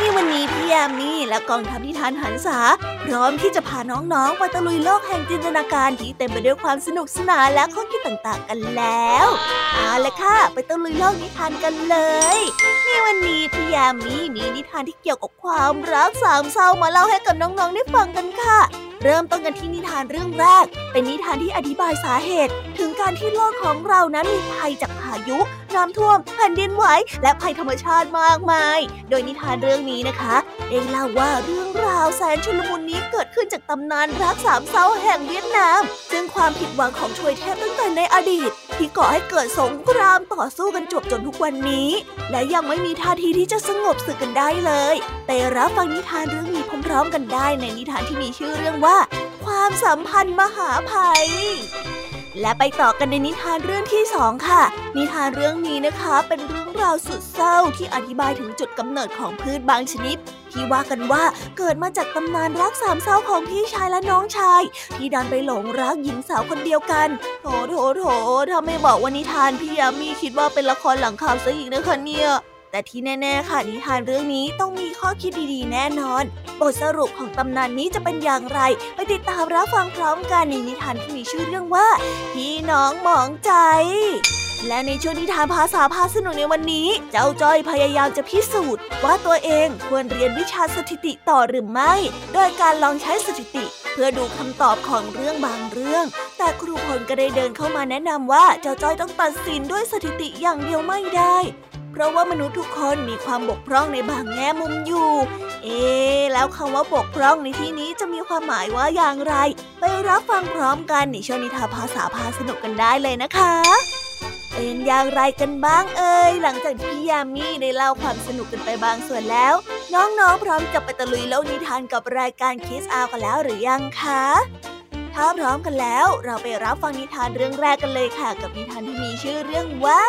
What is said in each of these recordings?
นี่วันนี้พี่ยามีและกองทัพนิทานหันษาพร้อมที่จะพาน้องๆไปตะลุยโลกแห่งจินตนาการที่เต็มไปด้วยความสนุกสนานและข้อคิดต่างๆกันแล้วเอาละค่ะ ไปตะลุยโลกนิทานกันเลยนี่วันนี้พี่ยามีมีนิทานที่เกี่ยวกับความรักสามเศร้ามาเล่าให้กับน้องๆได้ฟังกันค่ะ เริ่มต้นกันที่นิทานเรื่องแรก เป็นนิทานที่อธิบายสาเหตุ ถึงการที่โลกของเรานั้นมีภัยจากพายุ น้ำท่วม แผ่นดินไหว และภัยธรรมชาติมากมาย โดยนิทานเรื่องนี้นะคะเองเล่าว่าเรื่องราวแสนชุลมุนนี้เกิดขึ้นจากตำนานรักสามเศร้าแห่งเวียดนาม ซึ่งความผิดหวังของช่วยเทพตั้งแต่ในอดีต ที่ก่อให้เกิดสงครามต่อสู้กันจบจนทุกวันนี้ และยังไม่มีท่าทีที่จะสงบสึกกันได้เลย ไปรับฟังนิทานเรื่องนี้พร้อมๆกันได้ในนิทานที่มีชื่อเรื่องว่า ความสัมพันธ์มหาภัย และไปต่อกันในนิทานเรื่องที่สองค่ะ นิทานเรื่องนี้นะคะเป็นเรื่องราวสุดเศร้าที่อธิบายถึงจุดกำเนิดของพืชบางชนิด ที่ว่ากันว่าเกิดมาจากตำนานรักสามเศร้าของพี่ชายและน้องชาย ที่ดันไปหลงรักหญิงสาวคนเดียวกันโถโถโถถ้าไม่บอกว่านิทานพี่ยามีคิดว่าเป็นละครหลังข่าวซะอีกนะคะเนี่ย แต่ที่แน่ๆค่ะนิทานเรื่องนี้ต้องมีข้อคิดดีๆ แน่นอน บทสรุปของตำนานนี้จะเป็นอย่างไร ไปติดตามรับฟังพร้อมกันในนิทานที่มีชื่อเรื่องว่า พี่น้องหมองใจและในช่วงนิทานภาษาพาสนุกในวันนี้ เจ้าจ้อยพยายามจะพิสูจน์ ว่าตัวเองควรเรียนวิชาสถิติต่อหรือไม่ โดยการลองใช้สถิติ เพื่อดูคำตอบของเรื่องบางเรื่อง แต่ครูพลก็ได้เดินเข้ามาแนะนำว่าเจ้าจ้อยต้องตัดสินด้วยสถิติอย่างเดียวไม่ได้ เพราะว่ามนุษย์ทุกคนมีความบกพร่องในบางแง่มุมอยู่ เอ๊แล้วคำว่าบกพร่องในที่นี้จะมีความหมายว่าอย่างไร ไปรับฟังพร้อมกันในช่วงนิทานภาษาพาสนุกกันได้เลยนะคะเป็นอย่างไรกันบ้างเอ่ยหลังจากที่พี่ยามีได้เล่าความสนุกกันไปบางส่วนแล้ว น้องๆพร้อมจะไปตะลุยโลกนิทานกับรายการคิสอากันแล้วหรือยังคะถ้าพร้อมกันแล้ว เราไปรับฟังนิทานเรื่องแรกกันเลยค่ะ กับนิทานที่มีชื่อเรื่องว่า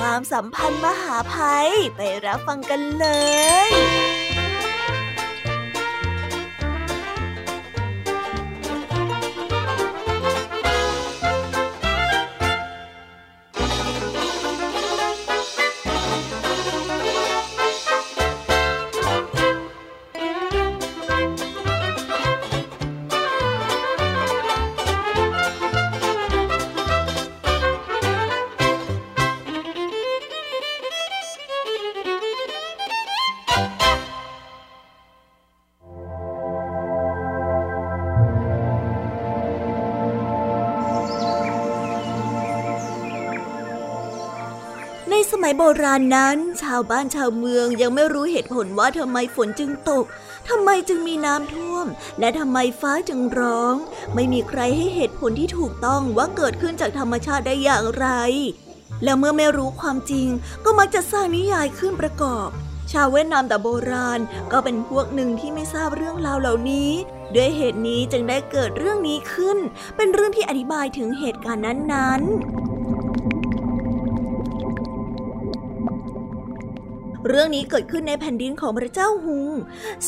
ความสัมพันธ์มหาภัย ไปรับฟังกันเลย โบราณนั้น ชาวบ้านชาวเมืองยังไม่รู้เหตุผลว่าทำไมฝนจึงตกทำไมจึงมีน้ำท่วม และทำไมฟ้าจึงร้อง ไม่มีใครให้เหตุผลที่ถูกต้องว่าเกิดขึ้นจากธรรมชาติได้อย่างไร และเมื่อไม่รู้ความจริง ก็มักจะสร้างนิยายขึ้นประกอบ ชาวเวียดนามแต่โบราณก็เป็นพวกหนึ่งที่ไม่ทราบเรื่องราวเหล่านี้ ด้วยเหตุนี้จึงได้เกิดเรื่องนี้ขึ้น เป็นเรื่องที่อธิบายถึงเหตุการณ์นั้นๆ เรื่องนี้เกิดขึ้นในแผ่นดินของพระเจ้าฮุง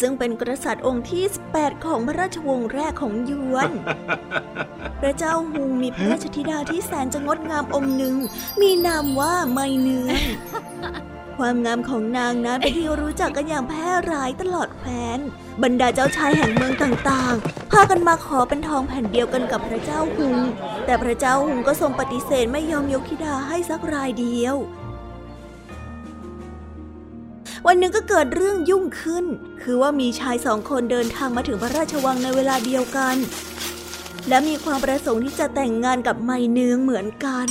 ซึ่งเป็นกษัตริย์องค์ที่ 18 ของพระราชวงศ์แรกของยวน พระเจ้าฮุงมีพระราชธิดาที่แสนจะงดงามองค์หนึ่ง มีนามว่าไมเนืองความงามของนางนั้นเป็นที่รู้จักกันอย่างแพร่หลายตลอดแคว้น บรรดาเจ้าชายแห่งเมืองต่างๆ พากันมาขอเป็นทองแผ่นเดียวกันกับพระเจ้าฮุง แต่พระเจ้าฮุงก็ทรงปฏิเสธไม่ยอมยกธิดาให้สักรายเดียว วันหนึ่งก็เกิดเรื่องยุ่งขึ้น คือว่ามีชายสองคนเดินทางมาถึงพระราชวังในเวลาเดียวกัน และมีความประสงค์ที่จะแต่งงานกับไมเนืองเหมือนกัน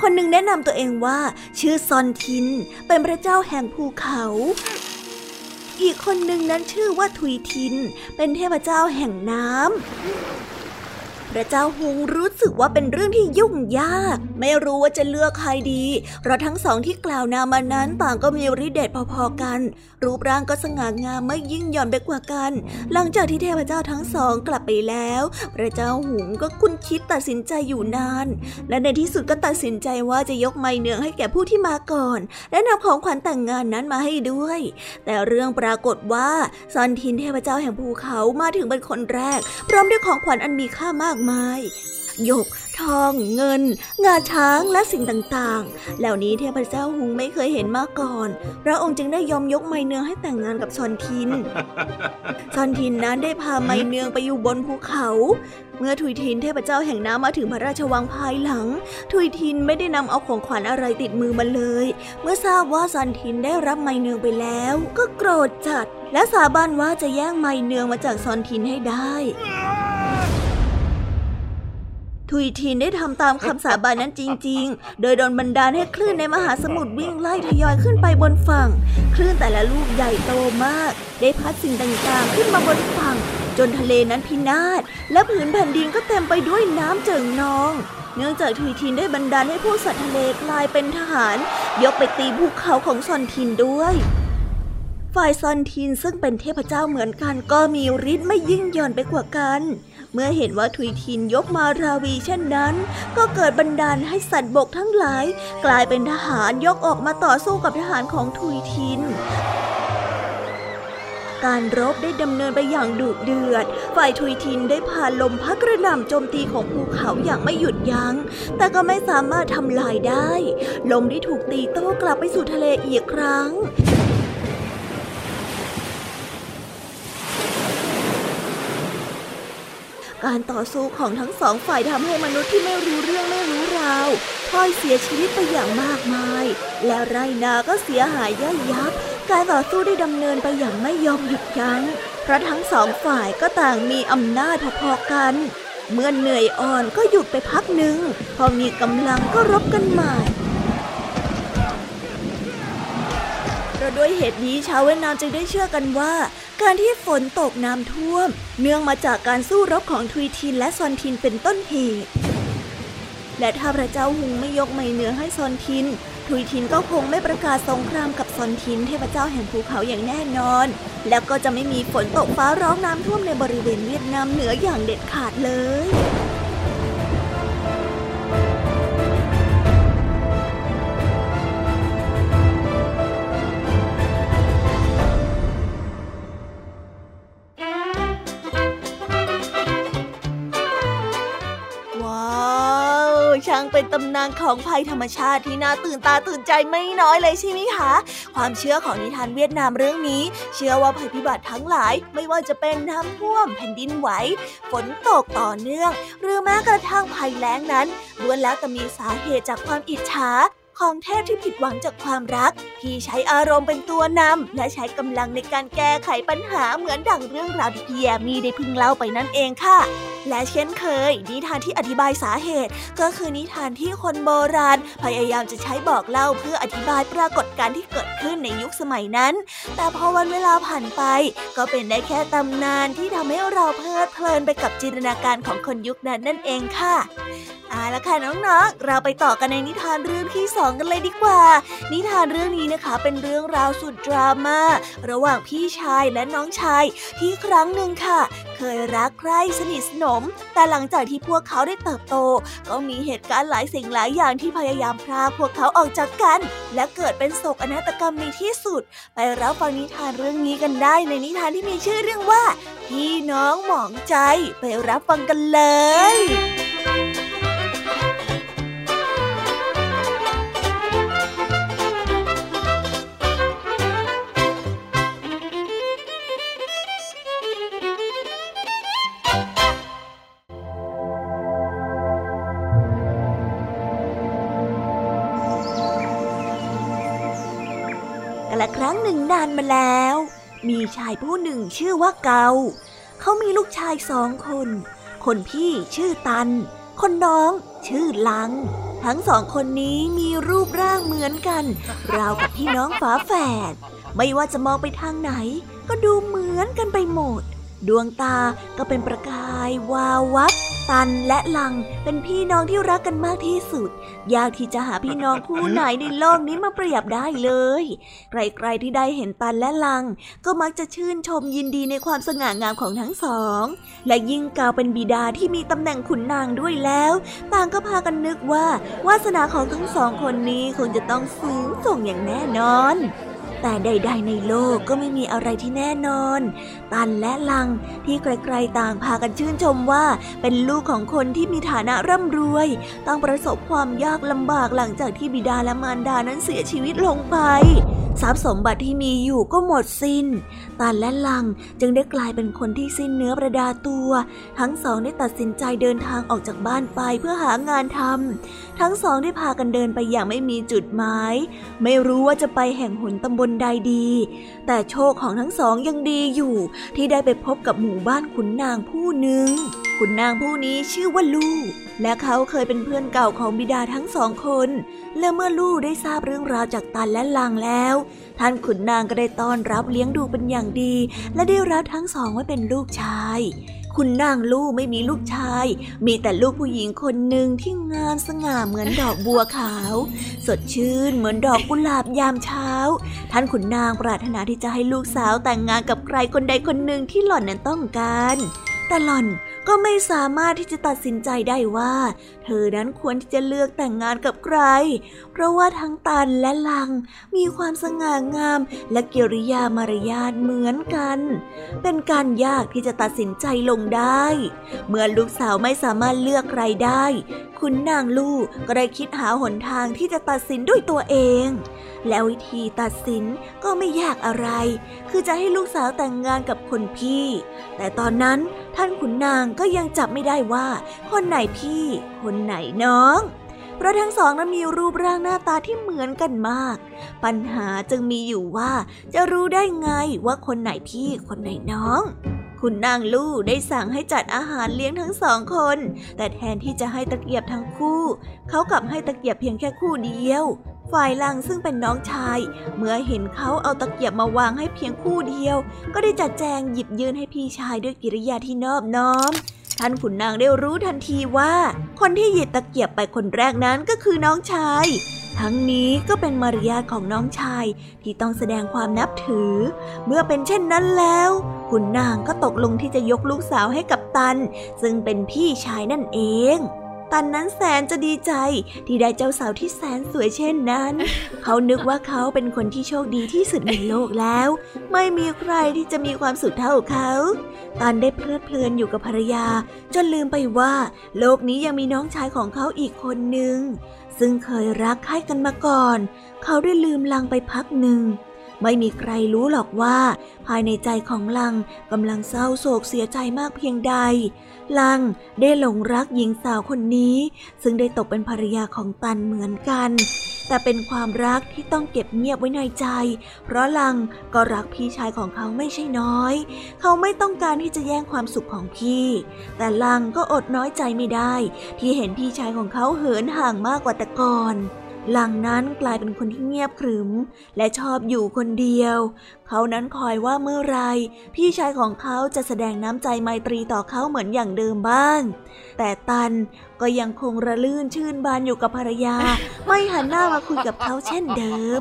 คนหนึ่งแนะนำตัวเองว่า ชื่อซอนทิน เป็นพระเจ้าแห่งภูเขา อีกคนหนึ่งนั้นชื่อว่าทุยทิน เป็นเทพเจ้าแห่งน้ำ พระเจ้าฮุงรู้สึกว่าเป็นเรื่องที่ยุ่งยาก ไม่รู้ว่าจะเลือกใครดี เพราะทั้งสองที่กล่าวนามานั้นต่างก็มีฤทธิ์เดชพอๆกัน รูปร่างก็สง่างามไม่ยิ่งหย่อนไปกว่ากัน หลังจากที่เทพเจ้าทั้งสองกลับไปแล้ว พระเจ้าหุงก็คุ้นคิดตัดสินใจอยู่นาน และในที่สุดก็ตัดสินใจว่าจะยกไม้เนืองให้แก่ผู้ที่มาก่อน และนำของขวัญแต่งงานนั้นมาให้ด้วย แต่เรื่องปรากฏว่าซอนทินเทพเจ้าแห่งภูเขามาถึงเป็นคนแรก พร้อมด้วยของขวัญอันมีค่ามากมายหยก ทอง เงิน งาช้างและสิ่งต่างๆ เหล่านี้เทพเจ้าหุงไม่เคยเห็นมาก่อน พระองค์จึงได้ยอมยกไมเนืองให้แต่งงานกับซอนทิน ซอนทินนั้นได้พาไมเนืองไปอยู่บนภูเขา เมื่อทุยทินเทพเจ้าแห่งน้ำมาถึงพระราชวังภายหลัง ทุยทินไม่ได้นำเอาของขวัญอะไรติดมือมาเลย เมื่อทราบว่าซอนทินได้รับไมเนืองไปแล้ว ก็โกรธจัด และสาบานว่าจะแย่งไมเนืองมาจากซอนทินให้ได้ ทุยทินได้ทำตามคำสาบานนั้นจริง ๆ โดยโดนบันดาลให้คลื่นในมหาสมุทรวิ่งไล่ทยอยขึ้นไปบนฝั่ง คลื่นแต่ละลูกใหญ่โตมาก ได้พัดสิ่งต่างๆ ขึ้นมาบนฝั่ง จนทะเลนั้นพินาศ และผืนแผ่นดินก็เต็มไปด้วยน้ำเจิ่งนอง เนื่องจากทุยทินได้บันดาลให้พวกสัตว์ทะเลกลายเป็นทหาร ยกไปตีภูเขาของซอนทินด้วยฝ่ายซอนทินซึ่งเป็นเทพเจ้าเหมือนกันก็มีฤทธิ์ไม่ยิ่งหย่อนไปกว่ากัน เมื่อเห็นว่าทุยทินยกมาราวีเช่นนั้น ก็เกิดบันดาลให้สัตว์บกทั้งหลาย กลายเป็นทหารยกออกมาต่อสู้กับทหารของทุยทินการรบได้ดำเนินไปอย่างดุเดือด ฝ่ายทุยทินได้พาลมพัดกระหน่ำโจมตีของภูเขาอย่างไม่หยุดยัง้ง แต่ก็ไม่สามารถทำลายได้ ลมที่ถูกตีโต้กลับไปสู่ทะเลอีกครั้ง การต่อสู้ของทั้งสองฝ่ายทำให้มนุษย์ที่ไม่รู้เรื่องไม่รู้ราวพลอยเสียชีวิตไปอย่างมากมาย และไรนาก็เสียหายย่อยยับ การต่อสู้ได้ดำเนินไปอย่างไม่ยอมหยุดยัง้งเพราะทั้งสองฝ่ายก็ต่างมีอำนาจพอๆกัน เมื่อเหนื่อยอ่อนก็หยุดไปพักหนึ่ง พอมีกำลังก็รบกันใหม่เพราะ ด้วยเหตุนี้ชาวเวียดนามจึงได้เชื่อกันว่า การที่ฝนตกน้ำท่วม เนื่องมาจากการสู้รบของทุยทินและซอนทินเป็นต้นเหตุ และถ้าพระเจ้าหุงไม่ยกไมเหนือให้ซอนทิน ทุยทินก็คงไม่ประกาศสงครามกับซอนทินเทพเจ้าแห่งภูเขาอย่างแน่นอน แล้วก็จะไม่มีฝนตกฟ้าร้องน้ำท่วมในบริเวณเวียดนามเหนืออย่างเด็ดขาดเลย เป็นตำนานของภัยธรรมชาติที่น่าตื่นตาตื่นใจไม่น้อยเลยใช่ไหมคะ ความเชื่อของนิทานเวียดนามเรื่องนี้ เชื่อว่าภัยพิบัติทั้งหลายไม่ว่าจะเป็นน้ำท่วมแผ่นดินไหว ฝนตกต่อเนื่อง หรือแม้กระทั่งภัยแล้งนั้นล้วนแล้วแต่มีสาเหตุจากความอิจฉา ของเทพที่ผิดหวังจากความรัก ที่ใช้อารมณ์เป็นตัวนำและใช้กำลังในการแก้ไขปัญหาเหมือนดังเรื่องราวที่พี่แยมมีได้พึงเล่าไปนั่นเองค่ะ และเช่นเคย นิทานที่อธิบายสาเหตุ ก็คือนิทานที่คนโบราณ พยายามจะใช้บอกเล่าเพื่ออธิบายปรากฏการณ์ที่เกิดขึ้นในยุคสมัยนั้น แต่พอวันเวลาผ่านไป ก็เป็นได้แค่ตำนานที่ทำให้เราเพลิดเพลินไปกับจินตนาการของคนยุคนั้นนั่นเองค่ะเอาละค่ะน้องๆ เราไปต่อกันในนิทานเรื่องที่สองกันเลยดีกว่า นิทานเรื่องนี้นะคะเป็นเรื่องราวสุดดราม่าระหว่างพี่ชายและน้องชายที่ครั้งหนึ่งค่ะ เคยรักใคร่สนิทสนม แต่หลังจากที่พวกเขาได้เติบโต ก็มีเหตุการณ์หลายสิ่งหลายอย่างที่พยายามพาพวกเขาออกจากกัน และเกิดเป็นโศกนาฏกรรมในที่สุด ไปรับฟังนิทานเรื่องนี้กันได้ในนิทานที่มีชื่อเรื่องว่า พี่น้องหมองใจไปรับฟังกันเลย มีชายผู้หนึ่งชื่อว่าเกา เขามีลูกชายสองคน คนพี่ชื่อตัน คนน้องชื่อลัง ทั้งสองคนนี้มีรูปร่างเหมือนกัน ราวกับพี่น้องฝาแฝด ไม่ว่าจะมองไปทางไหน ก็ดูเหมือนกันไปหมด ดวงตาก็เป็นประกายวาววับ ตันและลังเป็นพี่น้องที่รักกันมากที่สุด ยากที่จะหาพี่น้องคู่ไหนในโลกนี้มาเปรียบได้เลย ใครๆที่ได้เห็นตันและลัง ก็มักจะชื่นชมยินดีในความสง่างามของทั้งสอง และยิ่งกาวเป็นบิดาที่มีตำแหน่งขุนนางด้วยแล้ว ต่างก็พากันนึกว่าวาสนาของทั้งสองคนนี้คงจะต้องสูงส่งอย่างแน่นอน แต่ใด ๆ ในโลกก็ไม่มีอะไรที่แน่นอน ตันและลังที่ใครๆต่างพากันชื่นชมว่า เป็นลูกของคนที่มีฐานะร่ำรวย ต้องประสบความยากลำบากหลังจากที่บิดาและมารดานั้นเสียชีวิตลงไป ทรัพย์สมบัติที่มีอยู่ก็หมดสิน้น ตันและลังจึงได้กลายเป็นคนที่สิ้นเนื้อประดาตัว ทั้งสองได้ตัดสินใจเดินทางออกจากบ้านไปเพื่อหางานทำทั้งสองได้พากันเดินไปอย่างไม่มีจุดหมาย ไม่รู้ว่าจะไปแห่งหนตำบลใดดี แต่โชคของทั้งสองยังดีอยู่ ที่ได้ไปพบกับหมู่บ้านขุนนางผู้หนึ่ง ขุนนางผู้นี้ชื่อว่าลู่ และเขาเคยเป็นเพื่อนเก่าของบิดาทั้งสองคน และเมื่อลู่ได้ทราบเรื่องราวจากตันและลังแล้ว ท่านขุนนางก็ได้ต้อนรับเลี้ยงดูเป็นอย่างดี และได้รับทั้งสองไว้เป็นลูกชาย คุณนางลู่ไม่มีลูกชาย มีแต่ลูกผู้หญิงคนหนึ่งที่งามสง่าเหมือนดอกบัวขาว สดชื่นเหมือนดอกกุหลาบยามเช้า ท่านขุนนางปรารถนาที่จะให้ลูกสาวแต่งงานกับใครคนใดคนหนึ่งที่หล่อนนั้นต้องการแต่หล่อน ก็ไม่สามารถที่จะตัดสินใจได้ว่า เธอนั้นควรที่จะเลือกแต่งงานกับใคร เพราะว่าทั้งตันและลังมีความสง่างามและกิริยามารยาทเหมือนกัน เป็นการยากที่จะตัดสินใจลงได้ เมื่อลูกสาวไม่สามารถเลือกใครได้ คุณนางลูกก็ได้คิดหาหนทางที่จะตัดสินด้วยตัวเอง แล้ววิธีตัดสินก็ไม่ยากอะไร คือจะให้ลูกสาวแต่งงานกับคนพี่ แต่ตอนนั้นท่านขุนนางก็ยังจับไม่ได้ว่า คนไหนพี่ คนไหนน้องเพราะทั้งสองนั้นมีรูปร่างหน้าตาที่เหมือนกันมาก ปัญหาจึงมีอยู่ว่าจะรู้ได้ไงว่าคนไหนพี่คนไหนน้อง คุณนางลู่ได้สั่งให้จัดอาหารเลี้ยงทั้งสองคน แต่แทนที่จะให้ตะเกียบทั้งคู่ เขากลับให้ตะเกียบเพียงแค่คู่เดียว ฝ่ายลังซึ่งเป็นน้องชาย เมื่อเห็นเขาเอาตะเกียบมาวางให้เพียงคู่เดียว ก็ได้จัดแจงหยิบยื่นให้พี่ชายด้วยกิริยาที่นอบน้อม ท่านขุนนางได้รู้ทันทีว่า คนที่หยิบตะเกียบไปคนแรกนั้นก็คือน้องชาย ทั้งนี้ก็เป็นมารยาทของน้องชายที่ต้องแสดงความนับถือ เมื่อเป็นเช่นนั้นแล้วขุนนางก็ตกลงที่จะยกลูกสาวให้กับตัน ซึ่งเป็นพี่ชายนั่นเอง ตันนั้นแสนจะดีใจที่ได้เจ้าสาวที่แสนสวยเช่นนั้น เขานึกว่าเขาเป็นคนที่โชคดีที่สุดในโลกแล้ว ไม่มีใครที่จะมีความสุขเท่าเขาตันได้เพลิดเพลินอยู่กับภรรยา จนลืมไปว่า โลกนี้ยังมีน้องชายของเขาอีกคนหนึ่งซึ่งเคยรักใคร่กันมาก่อน เขาได้ลืมลังไปพักหนึ่ง ไม่มีใครรู้หรอกว่า ภายในใจของลังกำลังเศร้าโศกเสียใจมากเพียงใด ลังได้หลงรักหญิงสาวคนนี้ ซึ่งได้ตกเป็นภรรยาของตันเหมือนกัน แต่เป็นความรักที่ต้องเก็บเงียบไว้ในใจ เพราะลังก็รักพี่ชายของเขาไม่ใช่น้อย เขาไม่ต้องการที่จะแย่งความสุขของพี่ แต่ลังก็อดน้อยใจไม่ได้ ที่เห็นพี่ชายของเขาเหินห่างมากกว่าแต่ก่อน หลังนั้นกลายเป็นคนที่เงียบขรึม และชอบอยู่คนเดียว เขานั้นคอยว่าเมื่อไร พี่ชายของเขาจะแสดงน้ำใจไมตรีต่อเขาเหมือนอย่างเดิมบ้าง แต่ตันก็ยังคงระลื่นชื่นบานอยู่กับภรรยา ไม่หันหน้ามาคุยกับเขาเช่นเดิม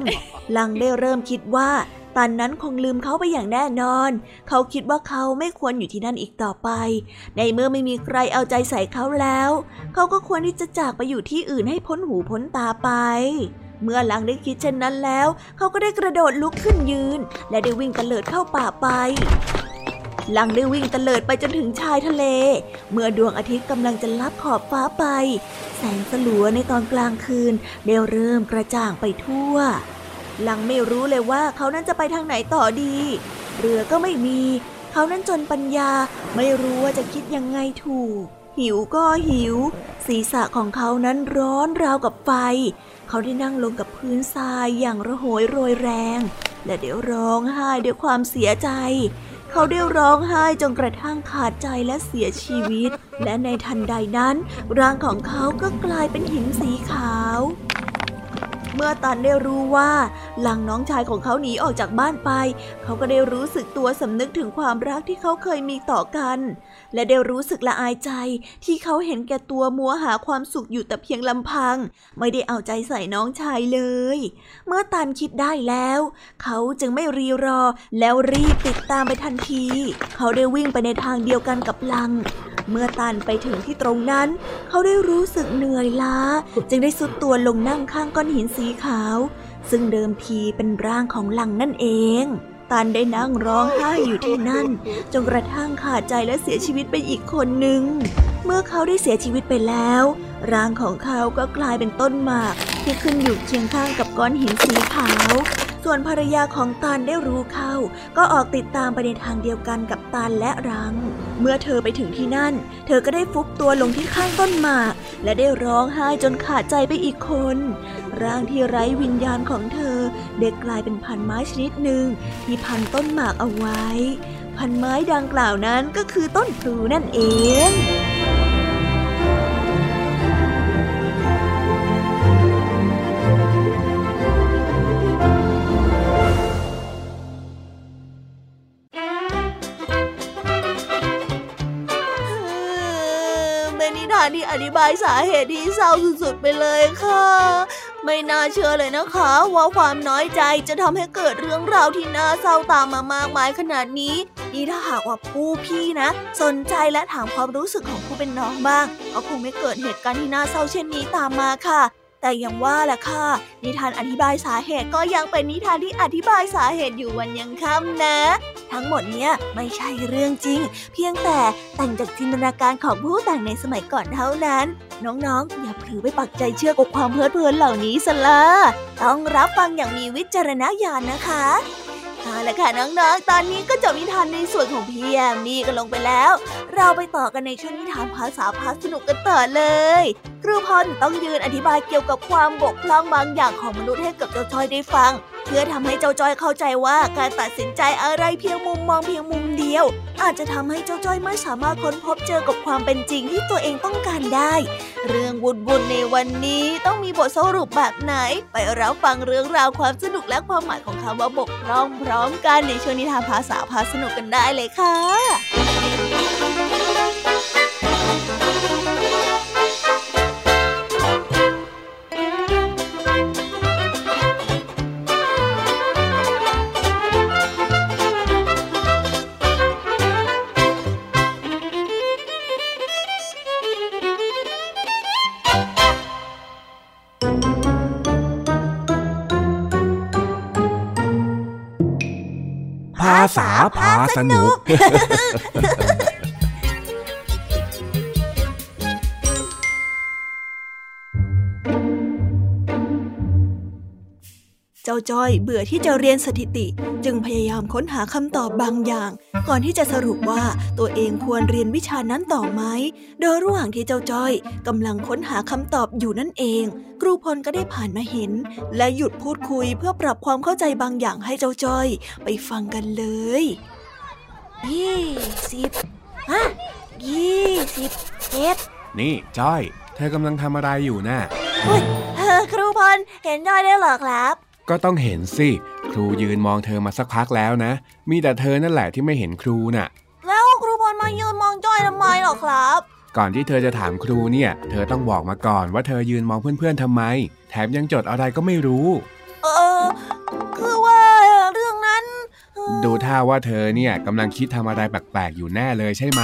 หลังได้เริ่มคิดว่า ตันนั้นคงลืมเขาไปอย่างแน่นอน เขาคิดว่าเขาไม่ควรอยู่ที่นั่นอีกต่อไป ในเมื่อไม่มีใครเอาใจใส่เขาแล้ว เขาก็ควรที่จะจากไปอยู่ที่อื่นให้พ้นหูพ้นตาไป เมื่อลังได้คิดเช่นนั้นแล้ว เขาก็ได้กระโดดลุกขึ้นยืน และได้วิ่งตะเลิดเข้าป่าไปลังได้วิ่งตะเลิดไปจนถึงชายทะเล เมื่อดวงอาทิตย์กำลังจะลับขอบฟ้าไป แสงสลัวในตอนกลางคืนได้เริ่มกระจ่างไปทั่ว ลังไม่รู้เลยว่าเขานั้นจะไปทางไหนต่อดี เรือก็ไม่มี เขานั้นจนปัญญาไม่รู้ว่าจะคิดยังไงถูก หิวก็หิว ศีรษะของเขานั้นร้อนราวกับไฟ เขาได้นั่งลงกับพื้นทรายอย่างระโหยโรยแรง และเดี๋ยวร้องไห้ด้วยความเสียใจ เขาได้ร้องไห้จนกระทั่งขาดใจและเสียชีวิต และในทันใดนั้น ร่างของเขาก็กลายเป็นหินสีขาว เมื่อตันได้รู้ว่าหลังน้องชายของเขาหนีออกจากบ้านไป เขาก็ได้รู้สึกตัวสำนึกถึงความรักที่เขาเคยมีต่อกัน และได้รู้สึกละอายใจที่เขาเห็นแก่ตัวมัวหาความสุขอยู่แต่เพียงลำพัง ไม่ได้เอาใจใส่น้องชายเลย เมื่อตันคิดได้แล้ว เขาจึงไม่รีรอแล้วรีบติดตามไปทันที เขาได้วิ่งไปในทางเดียวกันกับลัง เมื่อตันไปถึงที่ตรงนั้น เขาได้รู้สึกเหนื่อยล้า จึงได้สุดตัวลงนั่งข้างก้อนหินสีขาว ซึ่งเดิมทีเป็นร่างของหลังนั่นเองตันได้นั่งร้องไห้อยู่ที่นั่น จนกระทั่งขาดใจและเสียชีวิตไปอีกคนหนึ่ง เมื่อเขาได้เสียชีวิตไปแล้ว ร่างของเขาก็กลายเป็นต้นหมากที่ขึ้นอยู่เคียงข้างกับก้อนหินสีขาว ส่วนภรรยาของตันได้รู้เข้า ก็ออกติดตามไปในทางเดียวกันกับตันและรัง เมื่อเธอไปถึงที่นั่น เธอก็ได้ฟุบตัวลงที่ข้างต้นหมาก และได้ร้องไห้จนขาดใจไปอีกคน ร่างที่ไร้วิญญาณของเธอได้กลายเป็นพันไม้ชนิดหนึ่งที่พันต้นหมากเอาไว้ พันไม้ดังกล่าวนั้นก็คือต้นพลูนั่นเอง ธิบายสาเหตุที่เศร้าสุดๆไปเลยค่ะ ไม่น่าเชื่อเลยนะคะ ว่าความน้อยใจจะทำให้เกิดเรื่องราวที่น่าเศร้าตามมามากมายขนาดนี้ นี่ถ้าหากว่าผู้พี่นะ สนใจและถามความรู้สึกของผู้เป็นน้องบ้างก็คงไม่เกิดเหตุการณ์ที่น่าเศร้าเช่นนี้ตามมาค่ะ แต่ยังว่าแหละค่ะ นิทานอธิบายสาเหตุก็ยังเป็นนิทานที่อธิบายสาเหตุอยู่วันยังค่ำนะ ทั้งหมดเนี้ยไม่ใช่เรื่องจริง เพียงแต่แต่งจากจินตนาการของผู้แต่งในสมัยก่อนเท่านั้น น้องๆ อย่าเผลอไปปักใจเชื่อกับความเพลิดเพลินเหล่านี้ซะละต้องรับฟังอย่างมีวิจารณญาณนะคะเอาละค่ะน้องๆ ตอนนี้ก็จบนิทานในส่วนของพี่แอมมี่กันลงไปแล้ว เราไปต่อกันในช่วงนิทานภาษาพาสนุกกันต่อเลย รูพลต้องยืนอธิบายเกี่ยวกับความบกพร่องบางอย่างของมนุษย์ให้กับเจ้าจ้อยได้ฟัง เพื่อทำให้เจ้าจ้อยเข้าใจว่าการตัดสินใจอะไรเพียงมุมมองเพียงมุมเดียว อาจจะทำให้เจ้าจ้อยไม่สามารถค้นพบเจอกับความเป็นจริงที่ตัวเองต้องการได้ เรื่องวุ่นวุ่นในวันนี้ต้องมีบทสรุปแบบไหน ไปรับฟังเรื่องราวความสนุกและความหมายของคำว่าบกพร่องพร้อมกันในช่วงนิทานภาษาพาสนุกกันได้เลยค่ะ พาสนุก เจ้าจ้อยเบื่อที่จะเรียนสถิติจึงพยายามค้นหาคำตอบบางอย่าง ก่อนที่จะสรุปว่าตัวเองควรเรียนวิชานั้นต่อไหม โดยระหว่างที่เจ้าจ้อยกำลังค้นหาคำตอบอยู่นั่นเอง ครูพลก็ได้ผ่านมาเห็น และหยุดพูดคุยเพื่อปรับความเข้าใจบางอย่างให้เจ้าจ้อย ไปฟังกันเลยยี่สิบฮะยี่สิบเอ็ดนี่จ้อย เธอกำลังทำอะไรอยู่น่ะอุ้ยเออครูพลเห็นจ้อยได้หรอครับ ก็ต้องเห็นสิ ครูยืนมองเธอมาสักพักแล้วนะ มีแต่เธอนั่นแหละที่ไม่เห็นครูน่ะ แล้วครูพลมายืนมองจ้อยทำไมหรอครับ ก่อนที่เธอจะถามครูเนี่ย เธอต้องบอกมาก่อนว่าเธอยืนมองเพื่อนๆทำไม แถมยังจดอะไรก็ไม่รู้ เออ คือว่าเรื่องนั้นเอ่อ ดูท่าว่าเธอเนี่ยกำลังคิดทำอะไรแปลกๆอยู่แน่เลยใช่ไหม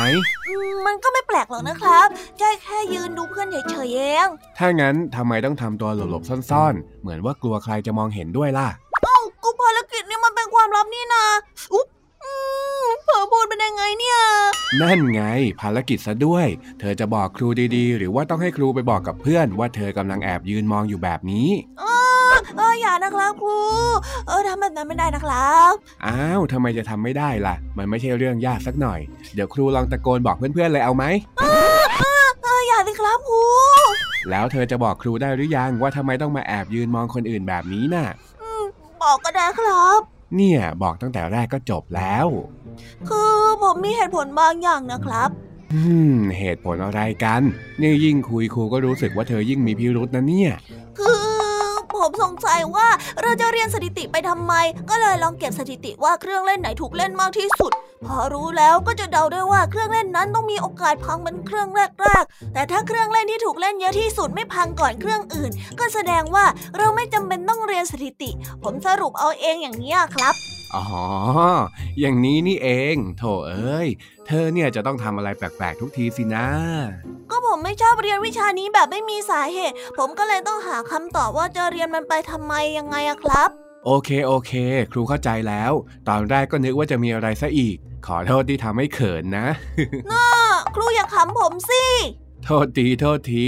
อืมมันก็ไม่แปลกหรอกนะครับจ้อยแค่ยืนดูเพื่อนเฉยๆเอง ถ้างั้นทำไมต้องทำตัวหลบๆซ่อนๆ เหมือนว่ากลัวใครจะมองเห็นด้วยล่ะเอ้ากูภารกิจนี่มันเป็นความลับนี่นะอุ๊บอืมเผลอพูดเป็นยังไงเนี่ย นั่นไง ภารกิจซะด้วย เธอจะบอกครูดีๆ หรือว่าต้องให้ครูไปบอกกับเพื่อนว่าเธอกำลังแอบยืนมองอยู่แบบนี้ เออเอออย่านะครับครู เออทำแบบนั้นไม่ได้นะครับ อ้าวทำไมจะทำไม่ได้ล่ะ มันไม่ใช่เรื่องยากสักหน่อย เดี๋ยวครูลองตะโกนบอกเพื่อนๆเลยเอาไหมเอออย่าสิครับครู แล้วเธอจะบอกครูได้หรือยังว่าทำไมต้องมาแอบยืนมองคนอื่นแบบนี้น่ะอืมบอกก็ได้ครับ เนี่ยบอกตั้งแต่แรกก็จบแล้ว คือผมมีเหตุผลบางอย่างนะครับอืมเหตุผลอะไรกัน นี่ยิ่งคุยครูก็รู้สึกว่าเธอยิ่งมีพิรุษนะเนี่ย คือผม สงสัยว่าเราจะเรียนสถิติไปทำไม ก็เลยลองเก็บสถิติว่าเครื่องเล่นไหนถูกเล่นมากที่สุด พอรู้แล้วก็จะเดาได้ว่าเครื่องเล่นนั้นต้องมีโอกาสพังเป็นเครื่องแรกๆ แต่ถ้าเครื่องเล่นที่ถูกเล่นเยอะที่สุดไม่พังก่อนเครื่องอื่น ก็แสดงว่าเราไม่จำเป็นต้องเรียนสถิติ ผมสรุปเอาเองอย่างนี้ครับ อ๋อ อย่างนี้นี่เอง โถเอ้ย เธอเนี่ยจะต้องทำอะไรแปลกๆทุกทีสินะ ก็ผมไม่ชอบเรียนวิชานี้แบบไม่มีสาเหตุ ผมก็เลยต้องหาคำตอบว่าจะเรียนมันไปทำไมยังไงอะครับ โอเคโอเค ครูเข้าใจแล้ว ตอนแรกก็นึกว่าจะมีอะไรซะอีก ขอโทษที่ทำให้เขินนะน่าครูอย่าขำผมสิ โทษทีโทษที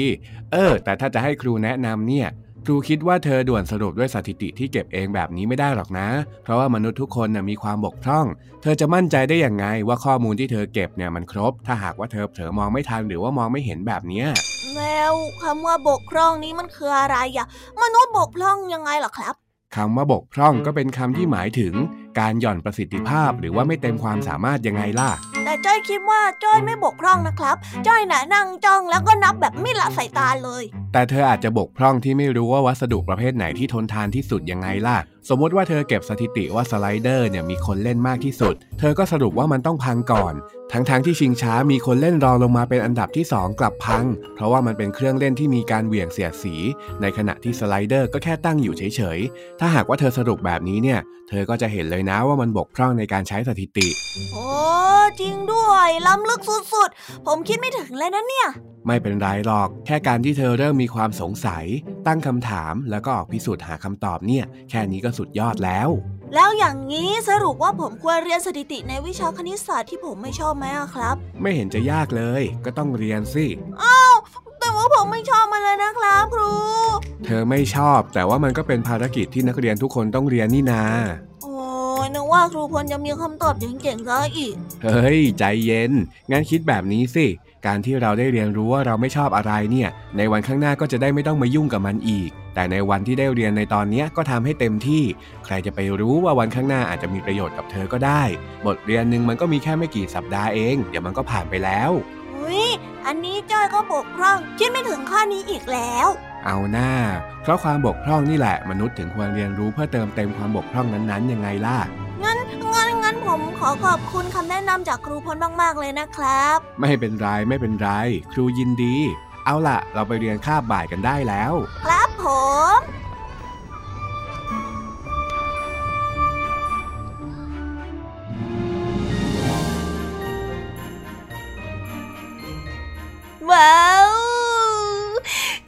เออ แต่ถ้าจะให้ครูแนะนำเนี่ย ครูคิดว่าเธอด่วนสรุปด้วยสถิติที่เก็บเองแบบนี้ไม่ได้หรอกนะ เพราะว่ามนุษย์ทุกคนนะมีความบกพร่อง เธอจะมั่นใจได้อย่างไงว่าข้อมูลที่เธอเก็บเนี่ยมันครบ ถ้าหากว่าเธอเผลอมองไม่ทันหรือว่ามองไม่เห็นแบบเนี้ยแล้วคำว่าบกพร่องนี้มันคืออะไรอะมนุษย์บกพร่องยังไงหรอครับคำว่าบกพร่องก็เป็นคำที่หมายถึง การหย่อนประสิทธิภาพหรือว่าไม่เต็มความสามารถยังไงล่ะ แต่จ้อยคิดว่าจ้อยไม่บกพร่องนะครับ จ้อยน่ะนั่งจ้องแล้วก็นับแบบไม่ละสายตาเลย แต่เธออาจจะบกพร่องที่ไม่รู้ว่าวัสดุประเภทไหนที่ทนทานที่สุดยังไงล่ะ สมมติว่าเธอเก็บสถิติว่าสไลเดอร์เนี่ยมีคนเล่นมากที่สุด เธอก็สรุปว่ามันต้องพังก่อน ทั้งๆทที่ชิงช้ามีคนเล่นรองลงมาเป็นอันดับที่ 2 กลับพัง เพราะว่ามันเป็นเครื่องเล่นที่มีการเหวี่ยงเสียดสี ในขณะที่สไลเดอร์ก็แค่ตั้งอยู่เฉยๆ ถ้าหากว่าเธอสรุปแบบนี้เนี่ย เธอก็จะเห็นเลยนะว่ามันบกพร่องในการใช้สถิติ โอ้จริงด้วยล้ำลึกสุดๆ ผมคิดไม่ถึงเลยนะเนี่ย ไม่เป็นไรหรอก แค่การที่เธอเริ่มมีความสงสัย ตั้งคำถามแล้วก็ออกพิสูจน์หาคำตอบเนี่ย แค่นี้ก็สุดยอดแล้ว แล้วอย่างนี้สรุปว่าผมควรเรียนสถิติในวิชาคณิตศาสตร์ที่ผมไม่ชอบไหมครับ ไม่เห็นจะยากเลย ก็ต้องเรียนสิอ้าวแต่ว่าผมไม่ชอบมันเลยนะครับครู เธอไม่ชอบ แต่ว่ามันก็เป็นภารกิจที่นักเรียนทุกคนต้องเรียนนี่นานึกว่าครูพลจะมีคำตอบเก่งๆซะอีก เฮ้ย ใจเย็น งั้นคิดแบบนี้สิ การที่เราได้เรียนรู้ว่าเราไม่ชอบอะไรเนี่ย ในวันข้างหน้าก็จะได้ไม่ต้องมายุ่งกับมันอีก แต่ในวันที่ได้เรียนในตอนนี้ก็ทำให้เต็มที่ ใครจะไปรู้ว่าวันข้างหน้าอาจจะมีประโยชน์กับเธอก็ได้ บทเรียนหนึ่งมันก็มีแค่ไม่กี่สัปดาห์เอง เดี๋ยวมันก็ผ่านไปแล้วอุ้ยอันนี้จ้อยก็บกพร่องคิดไม่ถึงข้อนี้อีกแล้ว เอาหน้า เพราะความบกพร่องนี่แหละ มนุษย์ถึงควรเรียนรู้เพื่อเติมเต็มความบกพร่องนั้นๆยังไงล่ะ งั้นงั้นงั้นผมขอขอบคุณคำแนะนำจากครูพลมากๆเลยนะครับ ไม่เป็นไรไม่เป็นไร ครูยินดี เอาล่ะ เราไปเรียนคาบบ่ายกันได้แล้ว ครับผม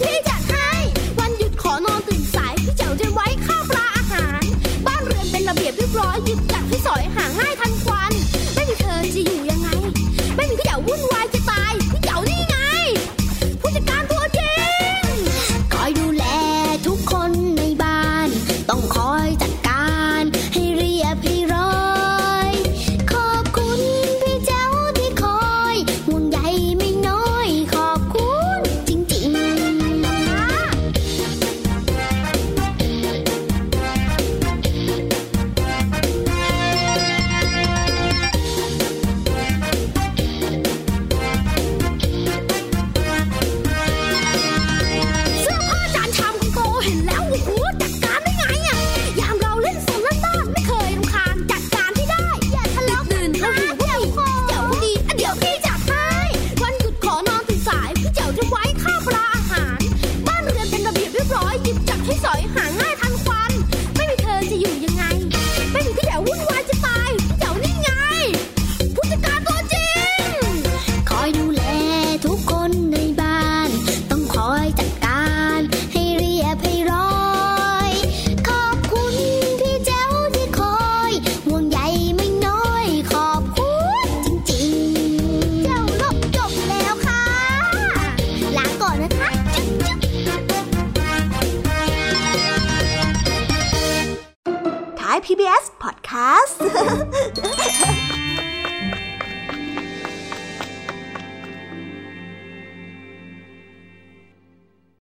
Peter!